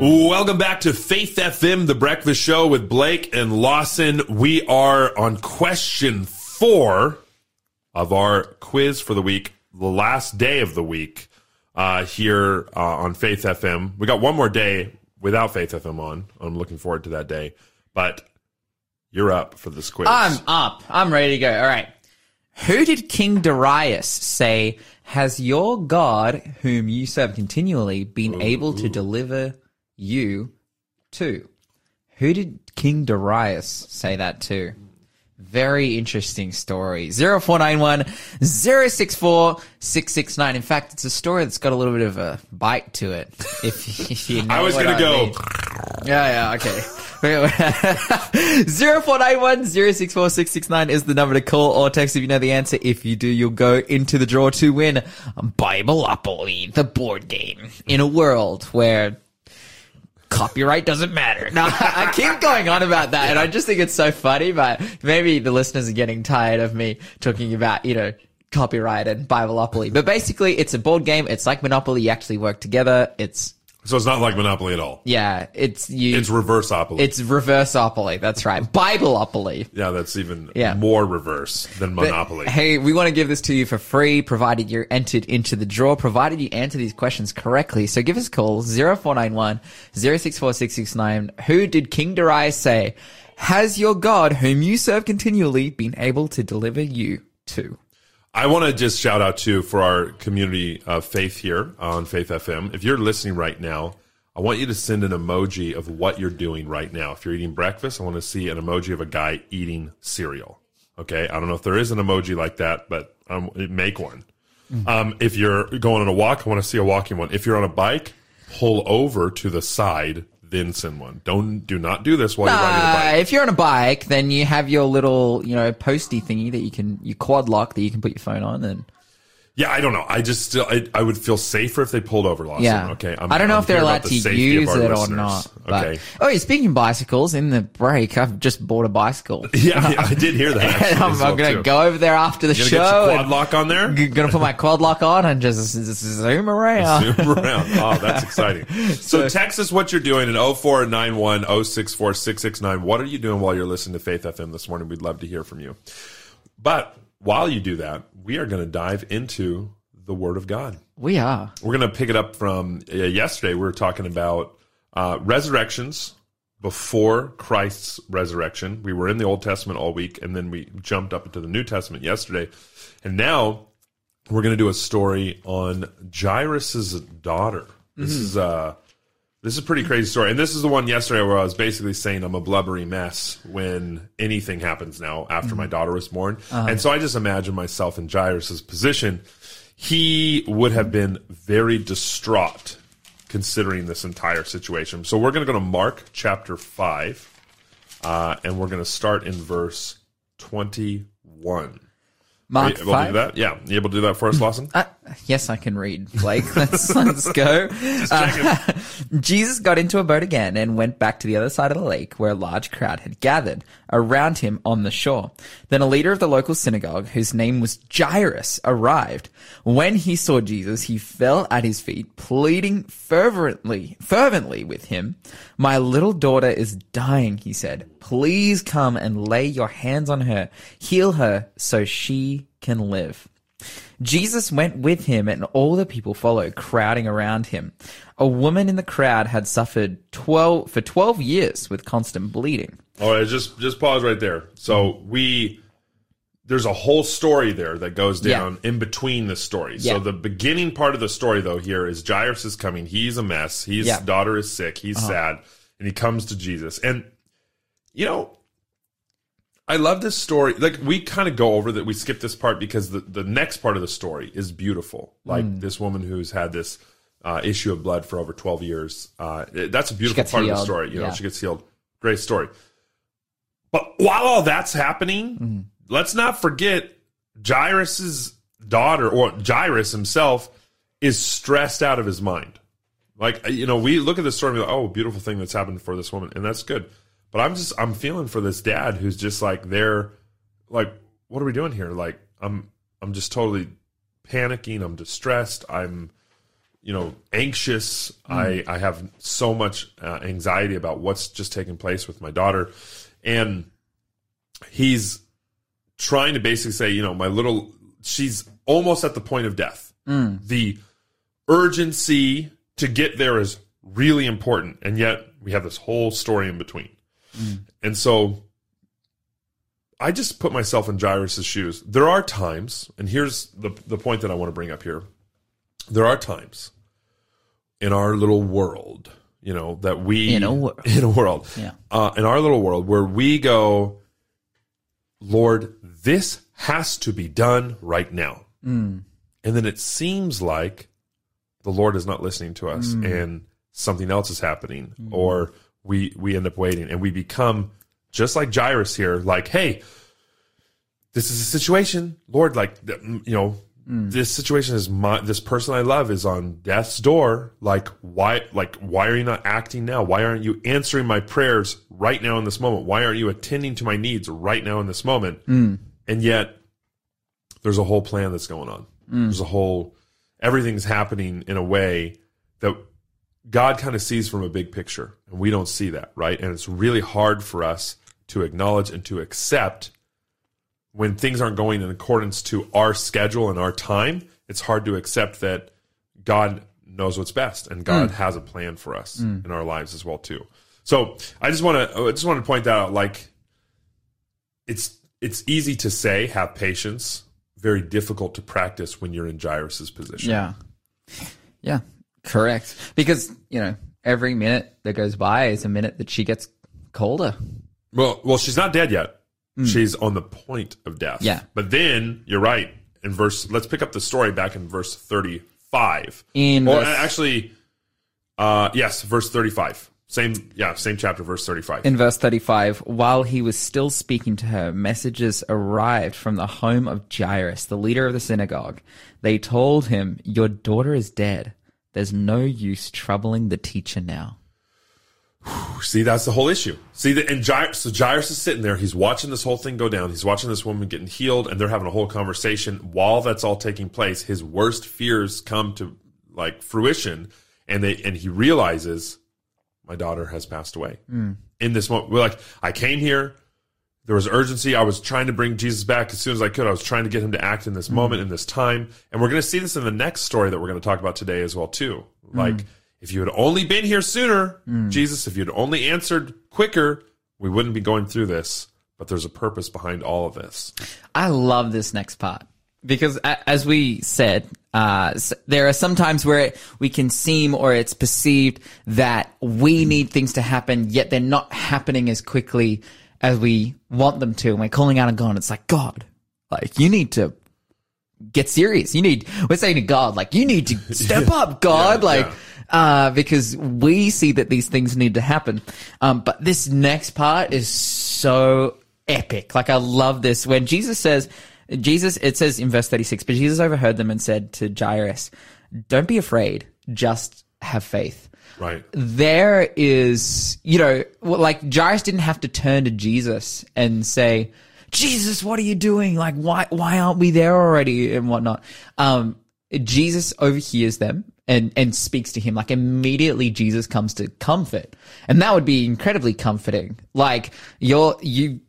Welcome back to Faith FM, the breakfast show with Blake and Lawson. We are on question four of our quiz for the week, the last day of the week uh, here uh, on Faith FM. We got one more day without Faith FM on. I'm looking forward to that day. But you're up for this quiz. I'm up. I'm ready to go. All right. Who did King Darius say, Has your God, whom you serve continually, been able to deliver you to? Who did King Darius say that to? Very interesting story. 0491 064 669. In fact, it's a story that's got a little bit of a bite to it. If, if you know I was going to go. mean. Yeah, yeah, okay. 0491 064 669 is the number to call or text if you know the answer. If you do, you'll go into the draw to win Bibleopoly, the board game, in a world where copyright doesn't matter. No, I keep going on about that and I just think it's so funny, but maybe the listeners are getting tired of me talking about, you know, copyright and Bibleopoly. But basically, it's a board game. It's like Monopoly. You actually work together. It's, So it's not like Monopoly at all. yeah, it's you. It's reverseopoly. It's reverseopoly. That's right. Bibleopoly. yeah, that's even Yeah. more reverse than Monopoly. Hey, we want to give this to you for free, provided you're entered into the draw, provided you answer these questions correctly. So give us a call, 0491 064 669. Who did King Darius say, has your God, whom you serve continually, been able to deliver you to? I want to just shout out too for our community of faith here on Faith FM. If you're listening right now, I want you to send an emoji of what you're doing right now. If you're eating breakfast, I want to see an emoji of a guy eating cereal. Okay, I don't know if there is an emoji like that, but um, make one. Um, if you're going on a walk, I want to see a walking one. If you're on a bike, pull over to the side, then send one. Don't do not do this while you're riding a bike. if you're on a bike, then you have your little, you know, posty thingy that you can, you quad lock that you can put your phone on and. Yeah, I don't know. I just still, I, I would feel safer if they pulled over, Lawson. Yeah. Okay. I'm, I do not know I'm if they're allowed to the of use it or not. But, Okay. Oh, yeah, speaking of bicycles, in the break, I've just bought a bicycle. Yeah, yeah, I did hear that. actually, I'm, well, I'm going to go over there after the You're show. quad lock on there. g- gonna put my quad lock on and just, just zoom around. Zoom around. Oh, that's exciting. So, text us what you're doing at 0491 064 669. What are you doing while you're listening to Faith FM this morning? We'd love to hear from you. But while you do that, we are going to dive into the Word of God. We are. We're going to pick it up from uh, yesterday. We were talking about uh, resurrections before Christ's resurrection. We were in the Old Testament all week, and then we jumped up into the New Testament yesterday. And now we're going to do a story on Jairus's daughter. This is uh this is a pretty crazy story. And this is the one yesterday where I was basically saying I'm a blubbery mess when anything happens now after my daughter was born. And so I just imagine myself in Jairus's position. He would have been very distraught considering this entire situation. So we're going to go to Mark chapter 5, uh, and we're going to start in verse 21. Mark Are you able to do that? Yeah. You able to do that for us, Lawson? Uh, yes, I can read, Blake. Let's, let's go. Uh, Jesus got into a boat again and went back to the other side of the lake where a large crowd had gathered around him on the shore. Then a leader of the local synagogue, whose name was Jairus, arrived. When he saw Jesus, he fell at his feet, pleading fervently, fervently with him. My little daughter is dying, he said. Please come and lay your hands on her, heal her so she can live. Jesus went with him and all the people followed, crowding around him. A woman in the crowd had suffered 12, for 12 years with constant bleeding. All right, just just pause right there. So we there's a whole story there that goes Yeah. down in between the story. Yeah. So the beginning part of the story though here is Jairus is coming. He's a mess. His Yeah. Uh-huh. daughter is sick. He's sad, and he comes to Jesus. And you know, I love this story. Like we kind of go over that. We skip this part because the the next part of the story is beautiful. Like Mm. this woman who's had this uh, issue of blood for over twelve years. Uh, that's a beautiful part of the story. You know, Yeah. she gets healed. Great story. But while all that's happening, Mm-hmm. let's not forget Jairus's daughter or Jairus himself is stressed out of his mind. Like you know, we look at this story and be like, "Oh, beautiful thing that's happened for this woman," and that's good. But I'm just I'm feeling for this dad who's just like they're like, "What are we doing here?" Like I'm I'm just totally panicking. I'm distressed. I'm you know, anxious. I, I have so much uh, anxiety about what's just taking place with my daughter. And he's trying to basically say, you know, my little, she's almost at the point of death. The urgency to get there is really important. And yet we have this whole story in between. And so I just put myself in Jairus' shoes. There are times, and here's the, the point that I want to bring up here. There are times in our little world, you know, that we In a wor- in a world, Yeah. uh, in our little world where we go, Lord, this has to be done right now, Mm. and then it seems like the Lord is not listening to us, Mm. and something else is happening, or we we end up waiting, and we become just like Jairus here, like, hey, this is a situation, Lord, like, you know, hmm. this situation is my, this person I love is on death's door. Like, why, like, why are you not acting now? Why aren't you answering my prayers right now in this moment? Why aren't you attending to my needs right now in this moment? Hmm. And yet, there's a whole plan that's going on. Hmm. There's a whole, everything's happening in a way that God kind of sees from a big picture, and we don't see that, right? And it's really hard for us to acknowledge and to accept when things aren't going in accordance to our schedule and our time. It's hard to accept that God knows what's best and God hmm. has a plan for us hmm. in our lives as well too. So I just want to I just want to point that out. Like it's it's easy to say have patience, very difficult to practice when you're in Jairus's position. Yeah. Yeah. Correct. Because, you know, every minute that goes by is a minute that she gets colder. Well, well, she's not dead yet. She's on the point of death. Yeah. But then you're right. In verse, let's pick up the story back in verse 35. In Or verse- actually, uh, yes, verse 35. Same, yeah, same chapter, verse 35. In verse 35, while he was still speaking to her, messages arrived from the home of Jairus, the leader of the synagogue. They told him, Your daughter is dead. There's no use troubling the teacher now. See, that's the whole issue. See, the, and Jairus, so Jairus is sitting there. He's watching this whole thing go down. He's watching this woman getting healed, and they're having a whole conversation. While that's all taking place, his worst fears come to like fruition, and they and he realizes my daughter has passed away. Mm. In this moment, we're like, I came here. There was urgency. I was trying to bring Jesus back as soon as I could. I was trying to get him to act in this hmm. moment, in this time. And we're going to see this in the next story that we're going to talk about today as well, too. Hmm. Like, if you had only been here sooner, hmm. Jesus, if you'd only answered quicker, we wouldn't be going through this. But there's a purpose behind all of this. I love this next part because, as we said, uh, there are some times where it, we can seem or it's perceived that we need things to happen, yet they're not happening as quickly as we want them to. And we're calling out on God. It's like, God, like, you need to get serious. You need, we're saying to God, like, you need to step up, God. Yeah, like, yeah. uh, because we see that these things need to happen. Um, but this next part is so epic. Like, I love this. When Jesus says, Jesus, it says in verse 36, but Jesus overheard them and said to Jairus, don't be afraid, just have faith Right. there is, you know, like Jairus didn't have to turn to Jesus and say, Jesus, what are you doing? Like, why, why aren't we there already and whatnot? Um, Jesus overhears them and, and speaks to him. Like immediately Jesus comes to comfort. And that would be incredibly comforting. Like you're, you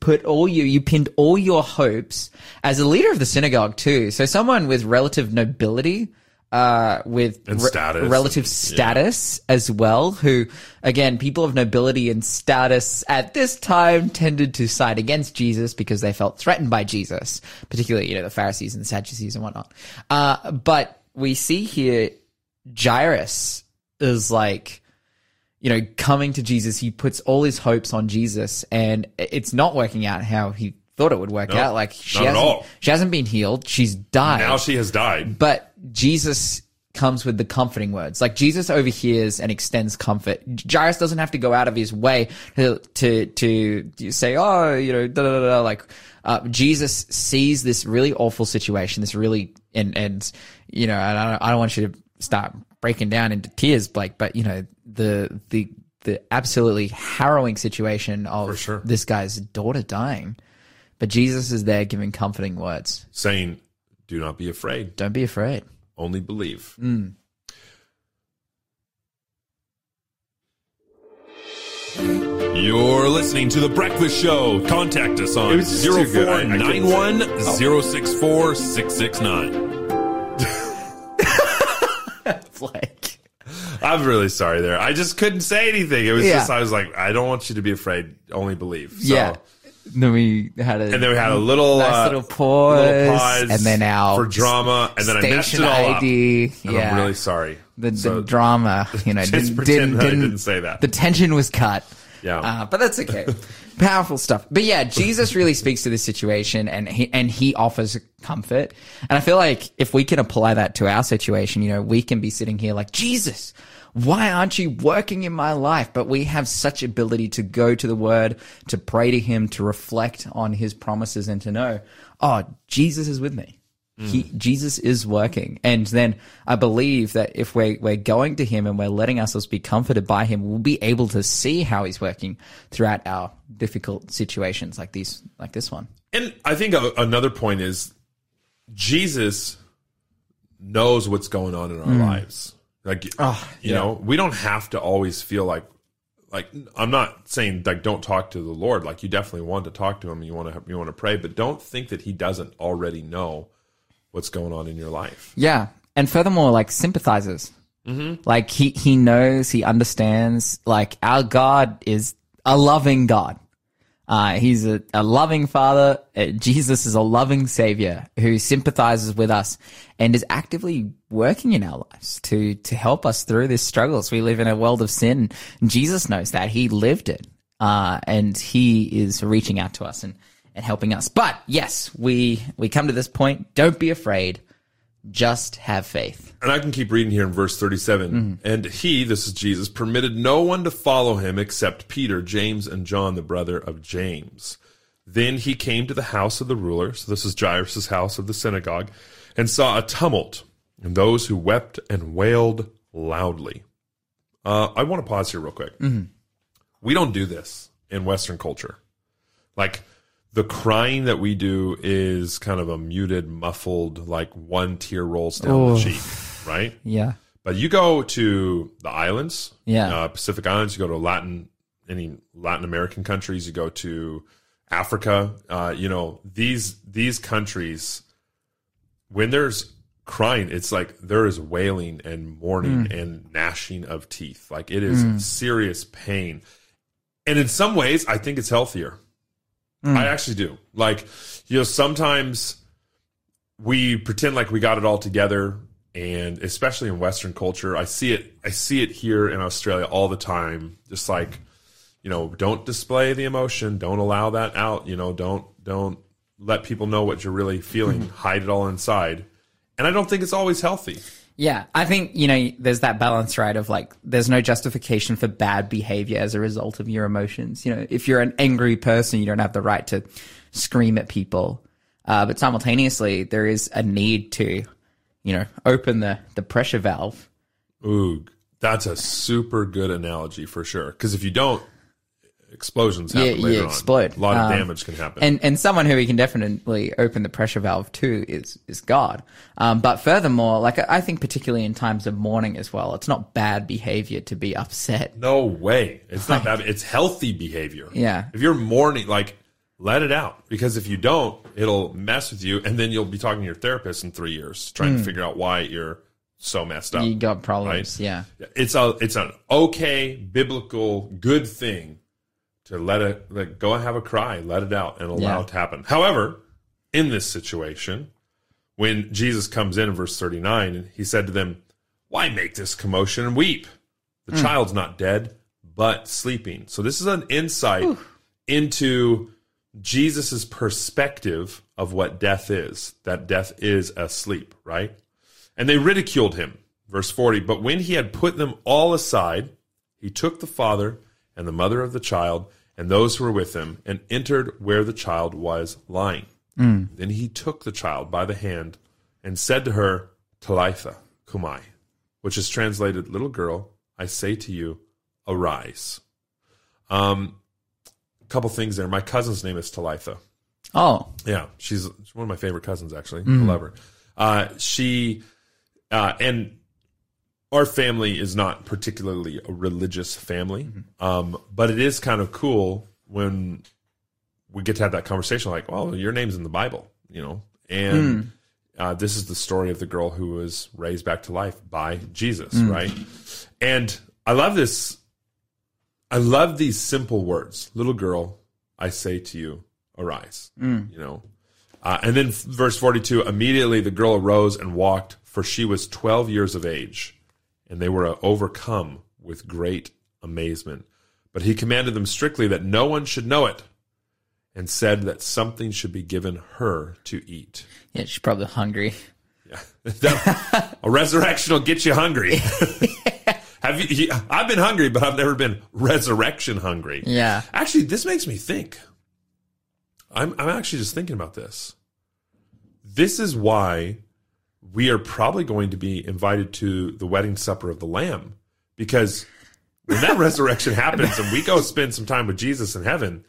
put all you, you pinned all your hopes as a leader of the synagogue too. So someone with relative nobility, uh, with And status. relative Yeah. status as well, who, again, people of nobility and status at this time tended to side against Jesus because they felt threatened by Jesus, particularly, you know, the Pharisees and the Sadducees and whatnot. Uh, but we see here Jairus is like, you know, coming to Jesus, he puts all his hopes on Jesus, and it's not working out how he thought it would work out. Like she not hasn't, all. she hasn't been healed; she's died. Now she has died. But Jesus comes with the comforting words. Like Jesus overhears and extends comfort. Jairus doesn't have to go out of his way to to, to say, oh, you know, da da da. da. Like uh, Jesus sees this really awful situation, this really and and you know, and I don't, I don't want you to start breaking down into tears, Blake, but you know the the the absolutely harrowing situation of sure. this guy's daughter dying. But Jesus is there giving comforting words, saying, Do not be afraid. Don't be afraid. Only believe. Mm. You're listening to The Breakfast Show. Contact us on 0491 Like, I'm really sorry there. I just couldn't say anything. It was yeah. just, I was like, I don't want you to be afraid. Only believe. So. Yeah. Then we had a And then we had a little, nice uh, little pause, little pause and then our for drama, and then I messed it all ID. up. And yeah, I'm really sorry. the, the drama. You know, didn't, didn't, didn't, didn't say that. The tension was cut. Yeah. Uh, but that's okay. Powerful stuff. But yeah, Jesus really speaks to this situation and he, and he offers comfort. And I feel like if we can apply that to our situation, you know, we can be sitting here like, Jesus, why aren't you working in my life? But we have such ability to go to the word, to pray to him, to reflect on his promises and to know, oh, Jesus is with me. He, Jesus is working. And then I believe that if we're, we're going to him and we're letting ourselves be comforted by him, we'll be able to see how he's working throughout our difficult situations like these, like this one. And I think a, another point is Jesus knows what's going on in our lives. Like, you Mm. yeah. know, we don't have to always feel like, like I'm not saying like don't talk to the Lord. Like you definitely want to talk to Him. You want to you want to pray, but don't think that He doesn't already know what's going on in your life. Yeah. And furthermore, like sympathizes. Like he, he knows, he understands, like our God is a loving God. Uh, he's a, a loving father. Uh, Jesus is a loving savior who sympathizes with us and is actively working in our lives to, to help us through these struggles. We live in a world of sin. Jesus knows that. He lived it. Uh, and he is reaching out to us and, and helping us. But yes, we, we come to this point. Don't be afraid. Just have faith. And I can keep reading here in verse 37. And he, this is Jesus, permitted no one to follow him except Peter, James, and John, the brother of James. Then he came to the house of the ruler. So this is Jairus' house of the synagogue, and saw a tumult and those who wept and wailed loudly. Uh, I want to pause here real quick. We don't do this in Western culture. Like the crying that we do is kind of a muted, muffled, like one tear rolls down the cheek, right? Yeah. But you go to the islands, Yeah. uh, Pacific Islands. You go to Latin, any Latin American countries. You go to Africa. Uh, you know these these countries. When there's crying, it's like there is wailing and mourning and gnashing of teeth. Like it is serious pain, and in some ways, I think it's healthier. Mm. I actually do. Like you know, sometimes we pretend like we got it all together and especially in western culture i see it i see it here in australia all the time. Just like you know don't display the emotion don't allow that out you know don't don't let people know what you're really feeling mm-hmm. hide it all inside. And i don't think it's always healthy Yeah, I think, you know, there's that balance, right, of like, there's no justification for bad behavior as a result of your emotions. You know, if you're an angry person, you don't have the right to scream at people. Uh, but simultaneously, there is a need to, you know, open the, the pressure valve. ooh that's a super good analogy for sure because if you don't explosions happen Yeah, you later on. explode. a lot of Um, damage can happen And and someone who we can definitely open the pressure valve to is is God. Um, but furthermore, like I think particularly in times of mourning as well, it's not bad behavior to be upset. No way. It's not bad. It's healthy behavior. Yeah. If you're mourning, like, let it out. Because if you don't, it'll mess with you. And then you'll be talking to your therapist in three years trying to figure out why you're so messed up. Hmm. You got problems, Right. yeah. It's a, it's an okay, biblical, good thing to let it, like, go and have a cry, let it out, and allow Yeah. it to happen. However, in this situation, when Jesus comes in in verse 39, he said to them, Why make this commotion and weep? The hmm. child's not dead, but sleeping. So this is an insight into Jesus' perspective of what death is, that death is asleep, right? And they ridiculed him. Verse 40, but when he had put them all aside, he took the father and the mother of the child and those who were with him and entered where the child was lying. Then he took the child by the hand and said to her, Talitha kumai, which is translated, little girl, I say to you, arise. Um, a couple things there. My cousin's name is Talitha. Oh, Yeah, she's, she's one of my favorite cousins. Actually, I love her. Uh, she uh, and our family is not particularly a religious family, um, but it is kind of cool when we get to have that conversation. Like, well, your name's in the Bible, you know, and uh, this is the story of the girl who was raised back to life by Jesus, right? And I love this. I love these simple words, little girl. I say to you, arise. You know, uh, and then verse 42 immediately the girl arose and walked, for she was 12 years of age, and they were uh, overcome with great amazement. But he commanded them strictly that no one should know it, and said that something should be given her to eat. Yeah, she's probably hungry. Yeah. A resurrection will get you hungry. Have you? I've been hungry, but I've never been resurrection hungry. Yeah. Actually, this makes me think. I'm I'm actually just thinking about this. This is why we are probably going to be invited to the wedding supper of the Lamb, because when that resurrection happens and we go spend some time with Jesus in heaven,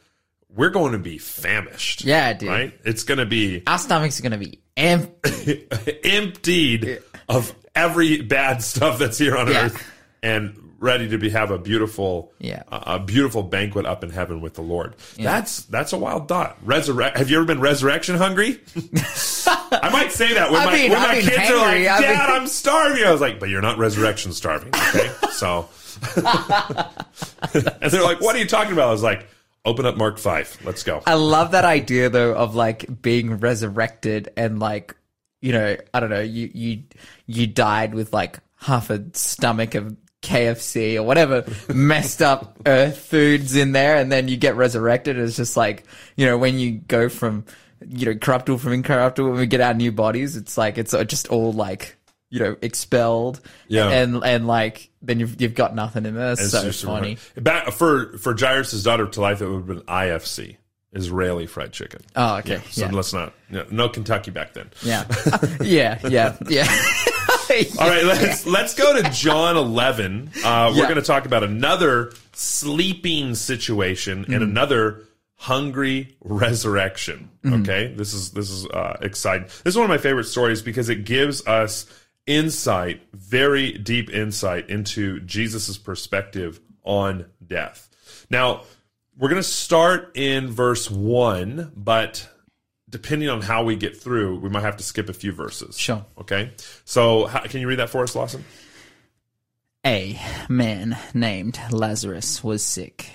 we're going to be famished. Yeah, dude. Right? It's going to be Our stomachs are going to be empty. emptied of every bad stuff that's here on Yeah. earth and ready to be have a beautiful Yeah. a, a beautiful banquet up in heaven with the Lord. That's that's a wild thought. Resurrect Have you ever been resurrection hungry? I might say that when I my, mean, when I my mean, kids are like, hangry. I "Dad, mean- I'm starving." I was like, "But you're not resurrection starving, okay?" so And they're like, "What are you talking about?" I was like, "Open up Mark 5. Let's go." I love that idea though of like being resurrected and like you know I don't know you you you died with like half a stomach of KFC or whatever messed up earth foods in there and then you get resurrected it's just like you know when you go from you know corruptible from incorruptible when we get our new bodies it's like it's just all like you know expelled. Yeah. and and like then you've you've got nothing in there. It's It's so funny. Back for for Jairus' daughter to life, it would have been IFC, Israeli fried chicken. oh okay. So yeah. let's not no, no Kentucky back then. yeah. Uh, yeah yeah yeah All right, let's let's go to John 11. Uh, we're Yeah. going to talk about another sleeping situation and another hungry resurrection. Okay, this is this is uh, exciting. This is one of my favorite stories because it gives us insight, very deep insight into Jesus's perspective on death. Now, we're going to start in verse one, but depending on how we get through, we might have to skip a few verses. Sure. Okay. So, how, can you read that for us, Lawson? A man named Lazarus was sick.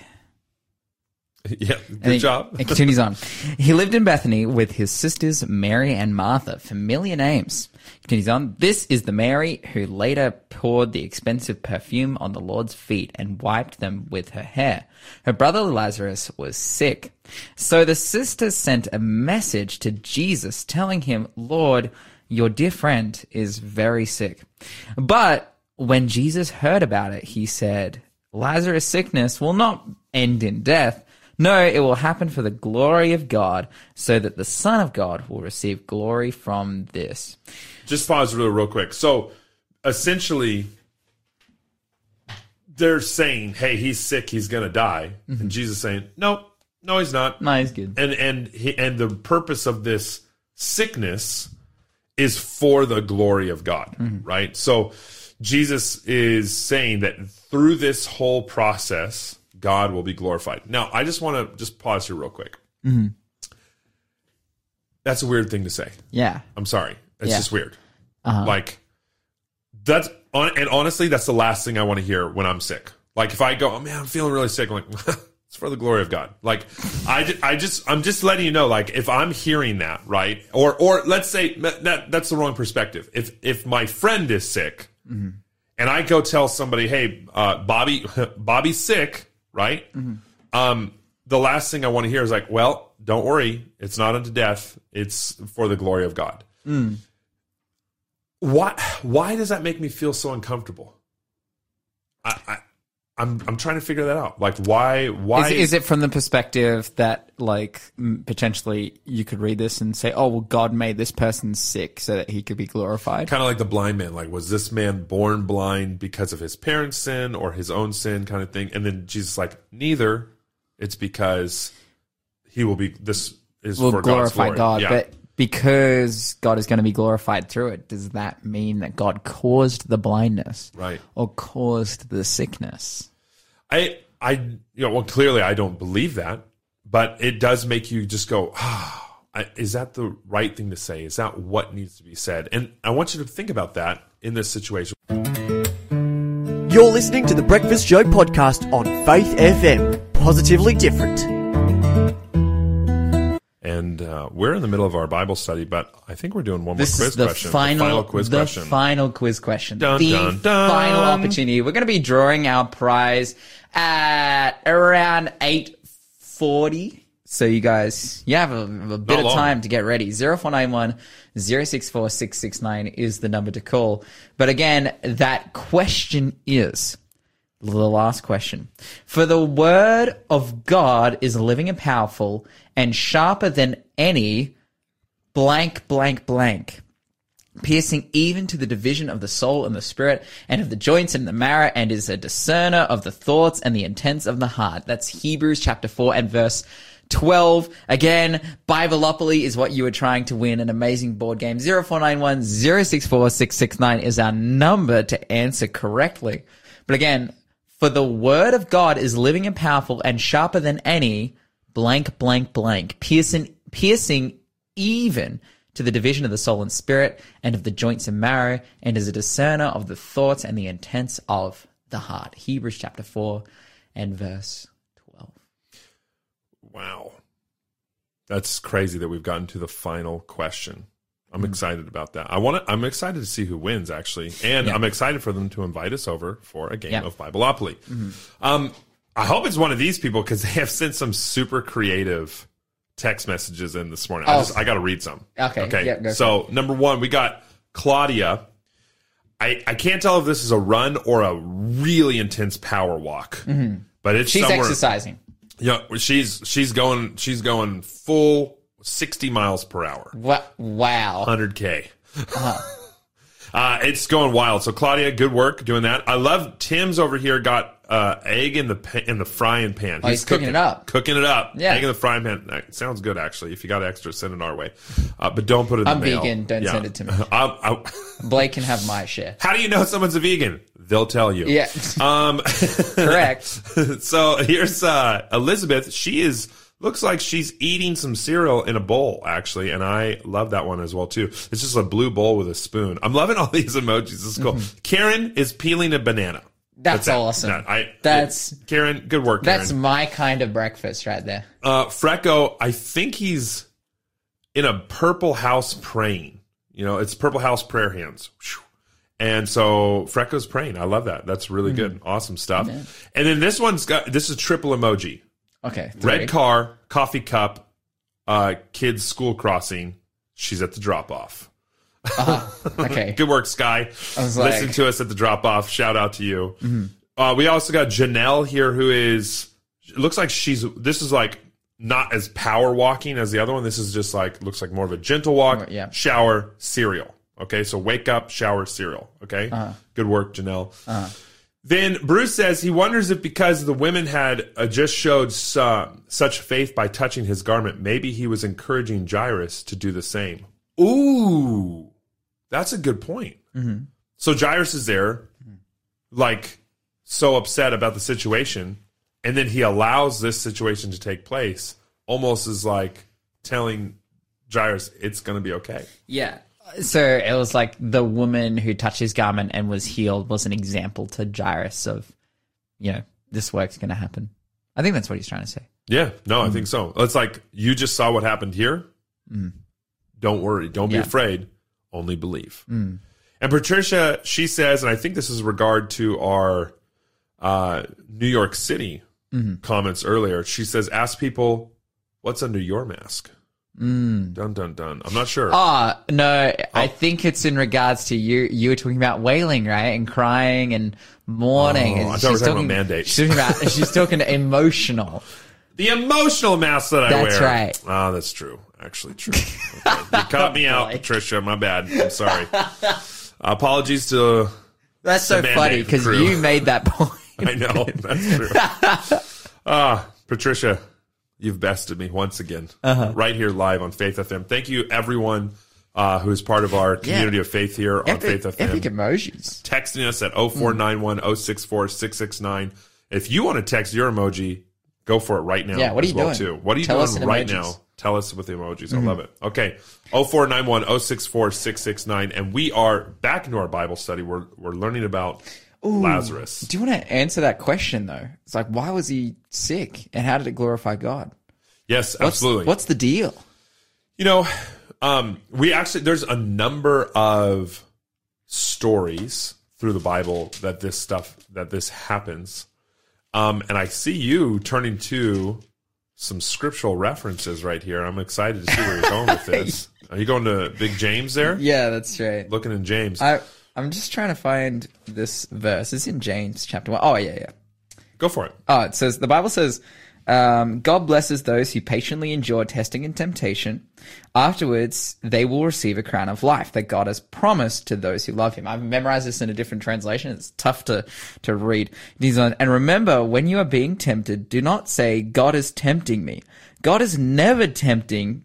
yeah. Good And he- job. It continues on. He lived in Bethany with his sisters Mary and Martha, familiar names. Continues on. This is the Mary who later poured the expensive perfume on the Lord's feet and wiped them with her hair. Her brother Lazarus was sick. So the sisters sent a message to Jesus telling him, Lord, your dear friend is very sick. But when Jesus heard about it, he said, Lazarus' sickness will not end in death. No, it will happen for the glory of God, so that the Son of God will receive glory from this. Just pause real, real quick. So, essentially, they're saying, "Hey, he's sick. He's going to die," and mm-hmm. Jesus saying, "No, no, he's not." No, he's good. and and he, and the purpose of this sickness is for the glory of God, mm-hmm. right? So Jesus is saying that through this whole process, God will be glorified. Now, I just want to just pause here real quick. Mm-hmm. That's a weird thing to say. Yeah. I'm sorry. It's Yeah. just weird. Uh-huh. Like that's on and honestly, that's the last thing I want to hear when I'm sick. Like if I go, oh man, I'm feeling really sick. I'm like, it's for the glory of God. Like I, I just, I'm just letting you know. Like if I'm hearing that, right, or or let's say that, that that's the wrong perspective. If if my friend is sick, mm-hmm. and I go tell somebody, hey, uh, Bobby, Bobby's sick, right? Um, the last thing I want to hear is like, well, don't worry, it's not unto death. It's for the glory of God. Why? Why does that make me feel so uncomfortable? I, I I'm I'm trying to figure that out. Like, why? Why Is, is it from the perspective that, like, potentially you could read this and say, oh, well, God made this person sick so that he could be glorified? kind of like the blind man? Like, was this man born blind because of his parents' sin or his own sin, kind of thing? And then Jesus like, neither. It's because he will be. This is Will for God's glorify glory. God. Yeah. But because God is going to be glorified through it, does that mean that God caused the blindness? Right. Or caused the sickness? I, I, you know, well, clearly I don't believe that, but it does make you just go, ah, I- is that the right thing to say? Is that what needs to be said? And I want you to think about that in this situation. You're listening to the Breakfast Show podcast on Faith FM. Positively different. And uh, we're in the middle of our Bible study, but I think we're doing one more This quiz is the question. final, quiz the question. final quiz question. Dun, the dun, dun. final opportunity. We're going to be drawing our prize at around eight forty. So you guys, you have a, a bit Not of long. time to get ready. 0491 064 is the number to call. But again, that question is the last question. For the word of God is living and powerful and sharper than any blank, blank, blank, piercing even to the division of the soul and the spirit and of the joints and the marrow and is a discerner of the thoughts and the intents of the heart. That's Hebrews chapter 4 and verse 12. Again, Bibleopoly is what you are trying to win. An amazing board game. 0491 064 669 is our number to answer correctly. But again, for the word of God is living and powerful and sharper than any blank, blank, blank, piercing, piercing even to the division of the soul and spirit and of the joints and marrow and is a discerner of the thoughts and the intents of the heart. Hebrews chapter 4 and verse 12. Wow. That's crazy that we've gotten to the final question. I'm Mm-hmm. excited about that. I want to, I'm excited to see who wins actually. And Yeah. I'm excited for them to invite us over for a game Yeah. Mm-hmm. of Bibleopoly. Um, I hope it's one of these people because they have sent some super creative text messages in this morning. I Oh. just, I got to read some. Okay. Okay. For so number one, we got Claudia. I, I can't tell if this is a run or a really intense power walk, but it's Mm-hmm. She's exercising. Yeah, she's she's going she's going full sixty miles per hour, Wa- Wow. hundred k. Uh, it's going wild. So Claudia, good work doing that. I love Tim's over here. Got uh, egg in the pa- in the frying pan. Oh, he's cooking it up. Cooking it up. Yeah. egg in the frying pan. That sounds good actually. If you got extra, send it our way. Uh, but don't put it. in. I'm vegan. Don't Yeah. send it to me. I'll- I'll- Blake can have my share. how do you know someone's a vegan? They'll tell you. Yeah. Um. Correct. so here's uh, Elizabeth. She is looks like she's eating some cereal in a bowl actually, and I love that one as well too. It's just a blue bowl with a spoon. I'm loving all these emojis. This is cool. Karen is peeling a banana. That's awesome. I, That's- Karen. Good work, Karen. That's my kind of breakfast right there. uh, Frecko. I think he's in a purple house praying. You know, it's purple house prayer hands. And so Frecko's praying. I love that. That's really Mm-hmm. good. Awesome stuff. And then this one's got this is triple emoji. Okay. three. Red car, coffee cup, uh, kids school crossing. She's at the drop off. Okay. Good work, Sky. was Listen like- Mm-hmm. to us at the drop off. Shout out to you. Uh, we also got Janelle here, who is looks like she's. This is like not as power walking as the other one. This is just like looks like more of a gentle walk. Yeah. Shower, cereal. Okay, so wake up, shower, cereal. Okay, Uh-huh. good work, Janelle. Then Bruce says he wonders if because the women had uh, just showed uh, such faith by touching his garment, maybe he was encouraging Jairus to do the same. Ooh, that's a good point. Mm-hmm. So Jairus is there, like so upset about the situation, and then he allows this situation to take place, almost as like telling Jairus it's going to be okay. Yeah. So it was like the woman who touched his garment and was healed was an example to Jairus of, you know, this work's going to happen. I think that's what he's trying to say. Yeah, no, I mm. think so. It's like you just saw what happened here. Mm. Don't worry. Don't be afraid. Only believe. And Patricia, she says, and I think this is regard to our uh, New York City comments earlier. She says, ask people what's under your mask. Mm. Dun dun dun. I'm not sure. Oh, no, I think it's in regards to you. You were talking about wailing, right? And crying and mourning. Oh, And I thought we were she's talking about mandate. She's talking about, she's talking emotional. The emotional mask that I That's wear. That's right. Ah, that's true. Actually, true. Okay. You caught me out. Patricia. My bad. I'm sorry. Apologies to That's so funny because you made that point. I know that's true. Ah, Patricia, You've bested me once again. Uh-huh. Right here live on Faith FM. Thank you, everyone uh, who is part of our community of faith here on Epic, Faith FM. epic emojis. Texting us at 0491 064 669. If you want to text your emoji, go for it right now. Yeah, what are you well, doing? Too. What are you Tell doing right emojis. Mm-hmm. now? Tell us with the emojis. I love it. Okay. 0491 064 669. And we are back into our Bible study. We're, we're learning about Lazarus. Do you want to answer that question though? It's like, why was he sick, and how did it glorify God? Yes, What's, absolutely. What's the deal? You know, um, we actually there's a number of stories through the Bible that this stuff that this happens, um, and I see you turning to some scriptural references right here. I'm excited to see where you're going with this. Are you going to Big James there? Yeah, that's right. Looking in James. I I'm just trying to find this verse. It's in James chapter one. Oh yeah, yeah. Go for it. Oh, it says the Bible says, um, God blesses those who patiently endure testing and temptation. Afterwards, they will receive a crown of life that God has promised to those who love Him. I've memorized this in a different translation. It's tough to to read. And remember, when you are being tempted, do not say, "God is tempting me." God is never tempting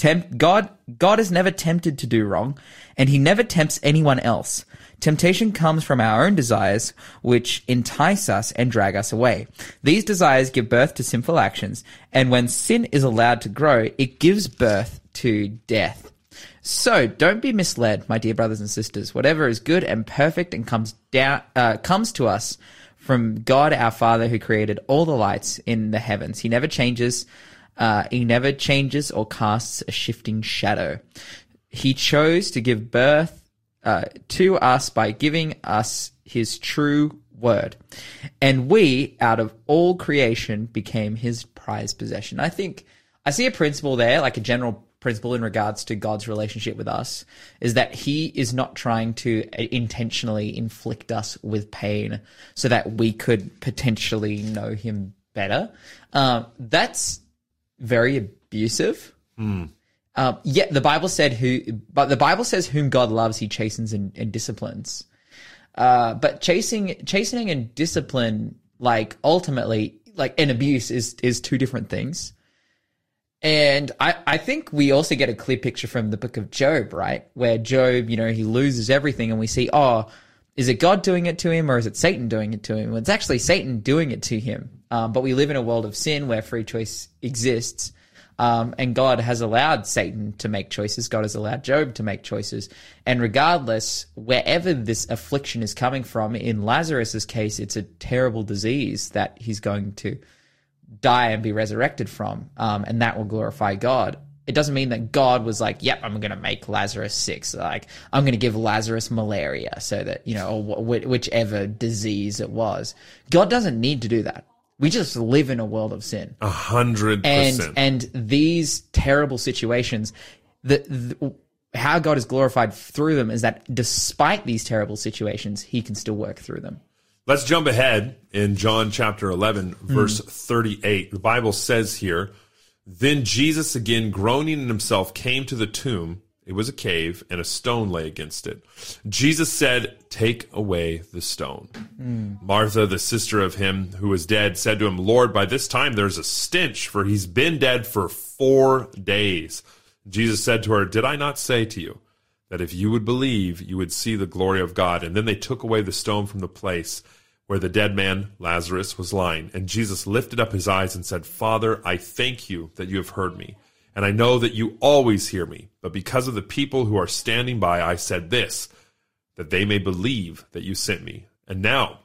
tempt God God is never tempted to do wrong, and he never tempts anyone else. Temptation comes from our own desires, which entice us and drag us away. These desires give birth to sinful actions, and when sin is allowed to grow, it gives birth to death. So don't be misled, my dear brothers and sisters. Whatever is good and perfect and comes down uh, comes to us from God our Father who created all the lights in the heavens. He never changes. Uh, he never changes or casts a shifting shadow. He chose to give birth uh, to us by giving us his true word. And we, out of all creation, became his prized possession. I think I see a principle there, like a general principle in regards to God's relationship with us, is that he is not trying to intentionally inflict us with pain so that we could potentially know him better. Um, that's very abusive. Um, yet the Bible said who, but the Bible says whom God loves, He chastens and, and disciplines. Uh, but chasing, chastening and discipline, like ultimately, like an abuse is is two different things. And I, I think we also get a clear picture from the book of Job, right? Where Job, you know, he loses everything and we see, oh, is it God doing it to him or is it Satan doing it to him? Well, it's actually Satan doing it to him. Um, but we live in a world of sin where free choice exists. Um, and God has allowed Satan to make choices. God has allowed Job to make choices. And regardless, wherever this affliction is coming from, in Lazarus's case, it's a terrible disease that he's going to die and be resurrected from, um, and that will glorify God. It doesn't mean that God was like, "Yep, I'm going to make Lazarus sick." So, like, I'm going to give Lazarus malaria, so that you know, or wh- whichever disease it was. God doesn't need to do that. We just live in a world of sin A hundred and percent. and these terrible situations the, the how god is glorified through them is that despite these terrible situations he can still work through them Let's jump ahead in John chapter 11, Hmm. verse 38. The Bible says here, Then Jesus, again groaning in himself, came to the tomb. It was a cave, and a stone lay against it. Jesus said, Take away the stone. Hmm. Martha, the sister of him who was dead, said to him, Lord, by this time there's a stench, for he's been dead for four days. Jesus said to her, Did I not say to you? that if you would believe, you would see the glory of God. And then they took away the stone from the place where the dead man, Lazarus, was lying. And Jesus lifted up his eyes and said, Father, I thank you that you have heard me. And I know that you always hear me. But because of the people who are standing by, I said this, that they may believe that you sent me. And now,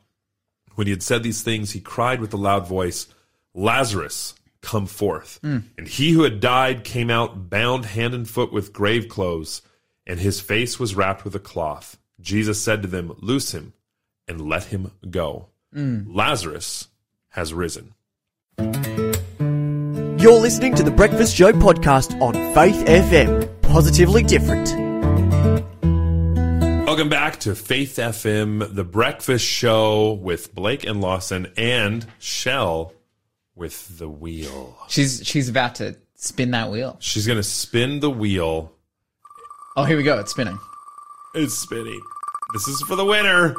when he had said these things, he cried with a loud voice, Lazarus, come forth. Mm. And he who had died came out bound hand and foot with grave clothes, and his face was wrapped with a cloth. Jesus said to them, Loose him and let him go. Mm. Lazarus has risen. You're listening to the Breakfast Show podcast on Faith FM. Positively different. Welcome back to Faith FM, the breakfast show with Blake and Lawson and Shell with the wheel. she's she's about to spin that wheel She's going to spin the wheel. oh here we go it's spinning It's spinning. This is for the winner.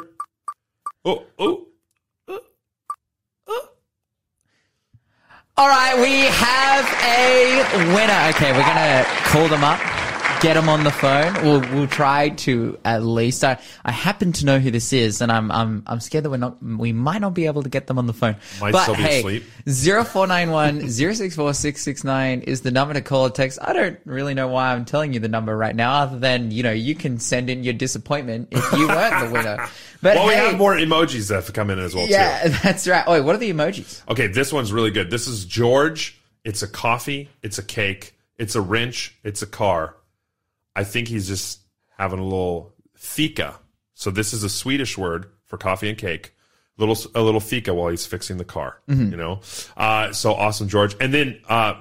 Oh, oh. All right, we have a winner. Okay, we're gonna call them up, get them on the phone. We'll we'll try to at least. I I happen to know who this is, and I'm I'm I'm scared that we're not we might not be able to get them on the phone. Might but still be hey, asleep. zero four nine one zero six four six six nine is the number to call or text. I don't really know why I'm telling you the number right now, other than you know you can send in your disappointment if you weren't the winner. But Well, we have more emojis that have come in as well too. Yeah, that's right. Oh, what are the emojis? Okay, this one's really good. This is George. It's a coffee. It's a cake. It's a wrench. It's a car. I think he's just having a little fika. So this is a Swedish word for coffee and cake. Little a little fika while he's fixing the car. You know. Uh, so awesome, George. And then uh,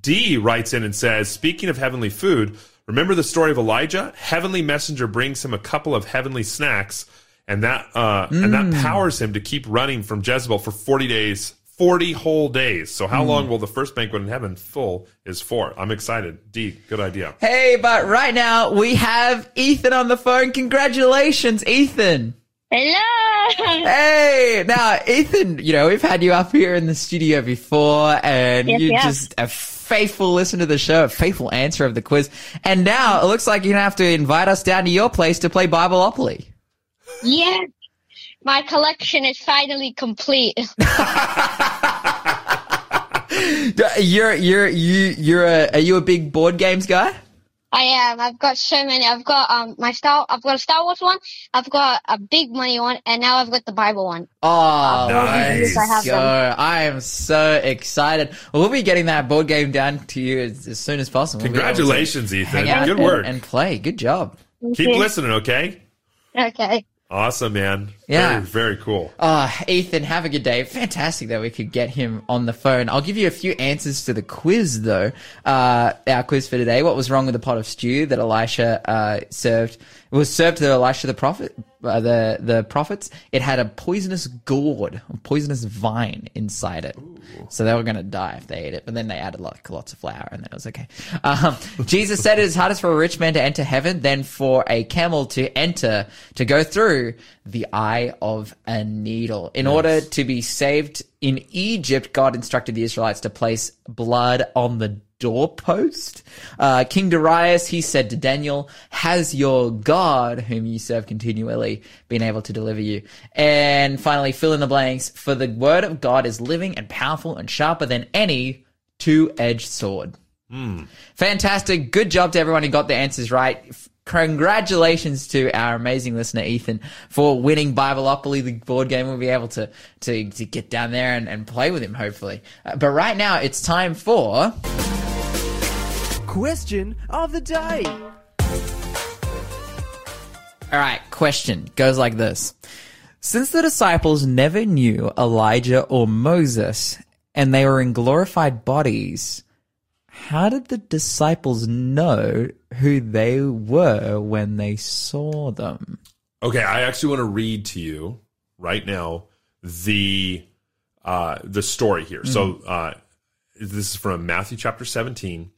D writes in and says, speaking of heavenly food, remember the story of Elijah? Heavenly messenger brings him a couple of heavenly snacks, and that uh, and that powers him to keep running from Jezebel for forty days. 40 whole days. So how hmm. long will the first banquet in heaven full is for? I'm excited. D, good idea. Hey, but right now we have Ethan on the phone. Congratulations, Ethan. Hello. Hey, now Ethan, you know, we've had you up here in the studio before and Yes, you're yes. just a faithful listener to the show, a faithful answer of the quiz. And now it looks like you're going to have to invite us down to your place to play Bibleopoly. Yeah. My collection is finally complete. You're, you're, you, you're a, are you a big board games guy? I am. I've got so many. I've got um my Star. I've got a Star Wars one. I've got a big money one, and now I've got the Bible one. Oh, Nice. I have so. I am so excited. Well, we'll be getting that board game down to you as, as soon as possible. We'll be able to Congratulations, Ethan. Good and- work. and play. Good job. Keep listening, okay? Okay. Awesome, man. Yeah. Very, very cool. Uh, Ethan, have a good day. Fantastic that we could get him on the phone. I'll give you a few answers to the quiz, though. Uh, our quiz for today. What was wrong with the pot of stew that Elisha uh, served? It was served to Elisha the prophet, uh, the the prophets. It had a poisonous gourd, a poisonous vine inside it. So they were going to die if they ate it. But then they added like lots of flour, and then it was okay. Um, Jesus said it is hardest for a rich man to enter heaven than for a camel to enter to go through the eye of a needle. In order to be saved in Egypt, God instructed the Israelites to place blood on the doorpost. Uh, King Darius, he said to Daniel, has your God, whom you serve continually, been able to deliver you? And finally, fill in the blanks, for the word of God is living and powerful and sharper than any two-edged sword. Fantastic. Good job to everyone who got the answers right. Congratulations to our amazing listener, Ethan, for winning Bibleopoly, the board game. We'll be able to, to, to get down there and, and play with him, hopefully. Uh, but right now, it's time for. Question of the day. All right, question goes like this. Since the disciples never knew Elijah or Moses and they were in glorified bodies, how did the disciples know who they were when they saw them? Okay, I actually want to read to you right now the uh, the story here. So uh, this is from Matthew chapter 17,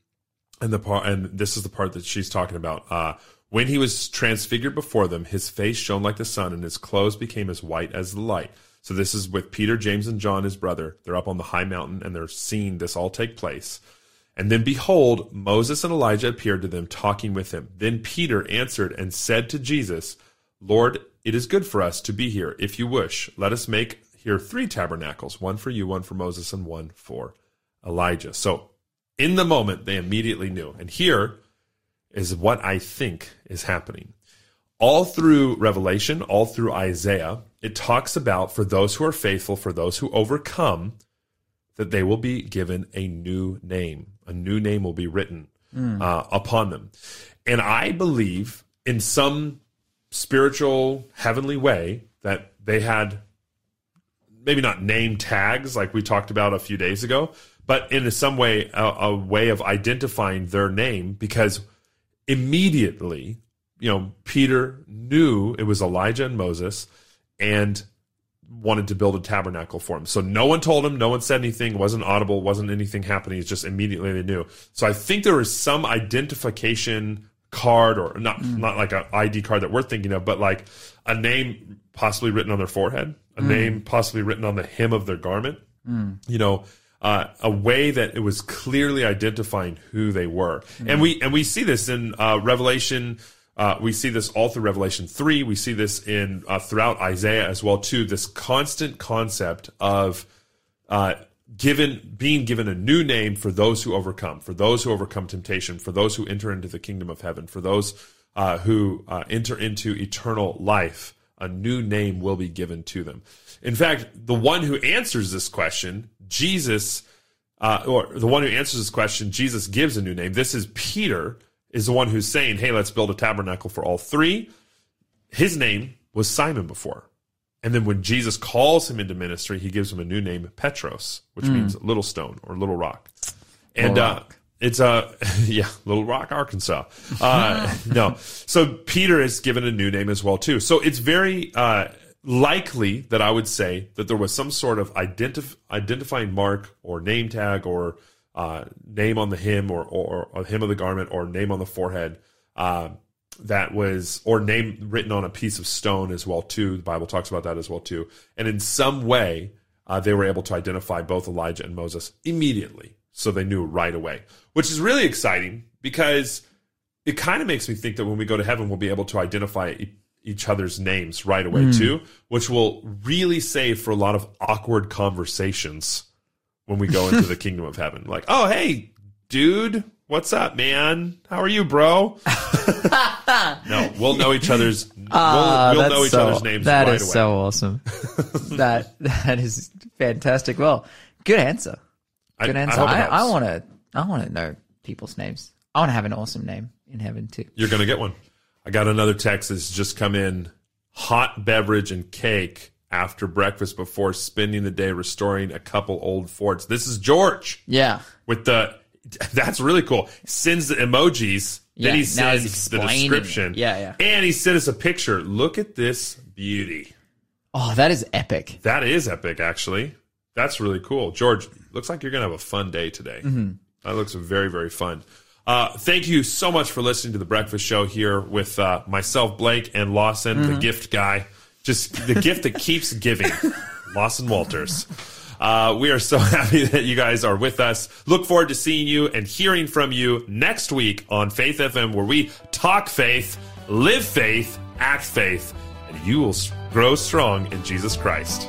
and the part and this is the part that she's talking about. Uh, when he was transfigured before them, his face shone like the sun, and his clothes became as white as the light. So this is with Peter, James, and John, his brother. They're up on the high mountain, and they're seeing this all take place. And then behold, Moses and Elijah appeared to them, talking with him. Then Peter answered and said to Jesus, Lord, it is good for us to be here. If you wish, let us make here three tabernacles one for you, one for Moses, and one for Elijah. So in the moment, they immediately knew. And here is what I think is happening. All through Revelation, all through Isaiah, it talks about for those who are faithful, for those who overcome, that they will be given a new name. A new name will be written uh, upon them. And I believe in some spiritual, heavenly way that they had maybe not name tags like we talked about a few days ago, but in some way, a, a way of identifying their name because immediately, you know, Peter knew it was Elijah and Moses and wanted to build a tabernacle for him. So no one told him, no one said anything, wasn't audible, wasn't anything happening. It's just immediately they knew. So I think there was some identification card or not hmm. not like an ID card that we're thinking of, but like a name possibly written on their forehead, a hmm. name possibly written on the hem of their garment. Hmm. You know, uh, a way that it was clearly identifying who they were. And we and we see this in uh, Revelation. Uh, we see this all through Revelation three. We see this in uh, throughout Isaiah as well too. This constant concept of uh, given being given a new name for those who overcome, for those who overcome temptation, for those who enter into the kingdom of heaven, for those uh, who enter into eternal life. A new name will be given to them. In fact, the one who answers this question, Jesus, uh, or the one who answers this question, Jesus gives a new name. This is Peter, is the one who's saying, "Hey, let's build a tabernacle for all three. His name was Simon before. And then when Jesus calls him into ministry, he gives him a new name, Petros, which means little stone or little rock. And Little uh, it's a yeah, Little Rock, Arkansas. Uh, no, so Peter is given a new name as well too. So it's very uh, likely that I would say that there was some sort of identif- identifying mark or name tag or uh, name on the hem or, or, or hem of the garment or name on the forehead uh, that was or name written on a piece of stone as well too. The Bible talks about that as well too. And in some way, uh, they were able to identify both Elijah and Moses immediately, so they knew right away, which is really exciting because it kind of makes me think that when we go to heaven, we'll be able to identify each other's names right away too, which will really save for a lot of awkward conversations when we go into the kingdom of heaven. Like, oh hey, dude, what's up, man? How are you, bro? no, we'll know each other's. Ah, we'll we'll know each so- other's names That right is away. so awesome. that that is fantastic. Well, good answer. Good I answer. I, I want to. I want to know people's names. I want to have an awesome name in heaven too. You're going to get one. I got another text that's just come in. Hot beverage and cake after breakfast before spending the day restoring a couple old Fords. This is George Yeah. with the. That's really cool. Sends the emojis. Yeah, then he sends the description. it. Yeah, yeah. And he sent us a picture. Look at this beauty. Oh, that is epic. That is epic, actually. That's really cool. George, looks like you're going to have a fun day today. Mm-hmm. That looks very, very fun. Uh, thank you so much for listening to the Breakfast Show here with uh, myself, Blake, and Lawson, Mm-hmm. the gift guy. Just the gift that keeps giving. Lawson Walters. Uh, we are so happy that you guys are with us. Look forward to seeing you and hearing from you next week on Faith FM, where we talk faith, live faith, act faith, and you will grow strong in Jesus Christ.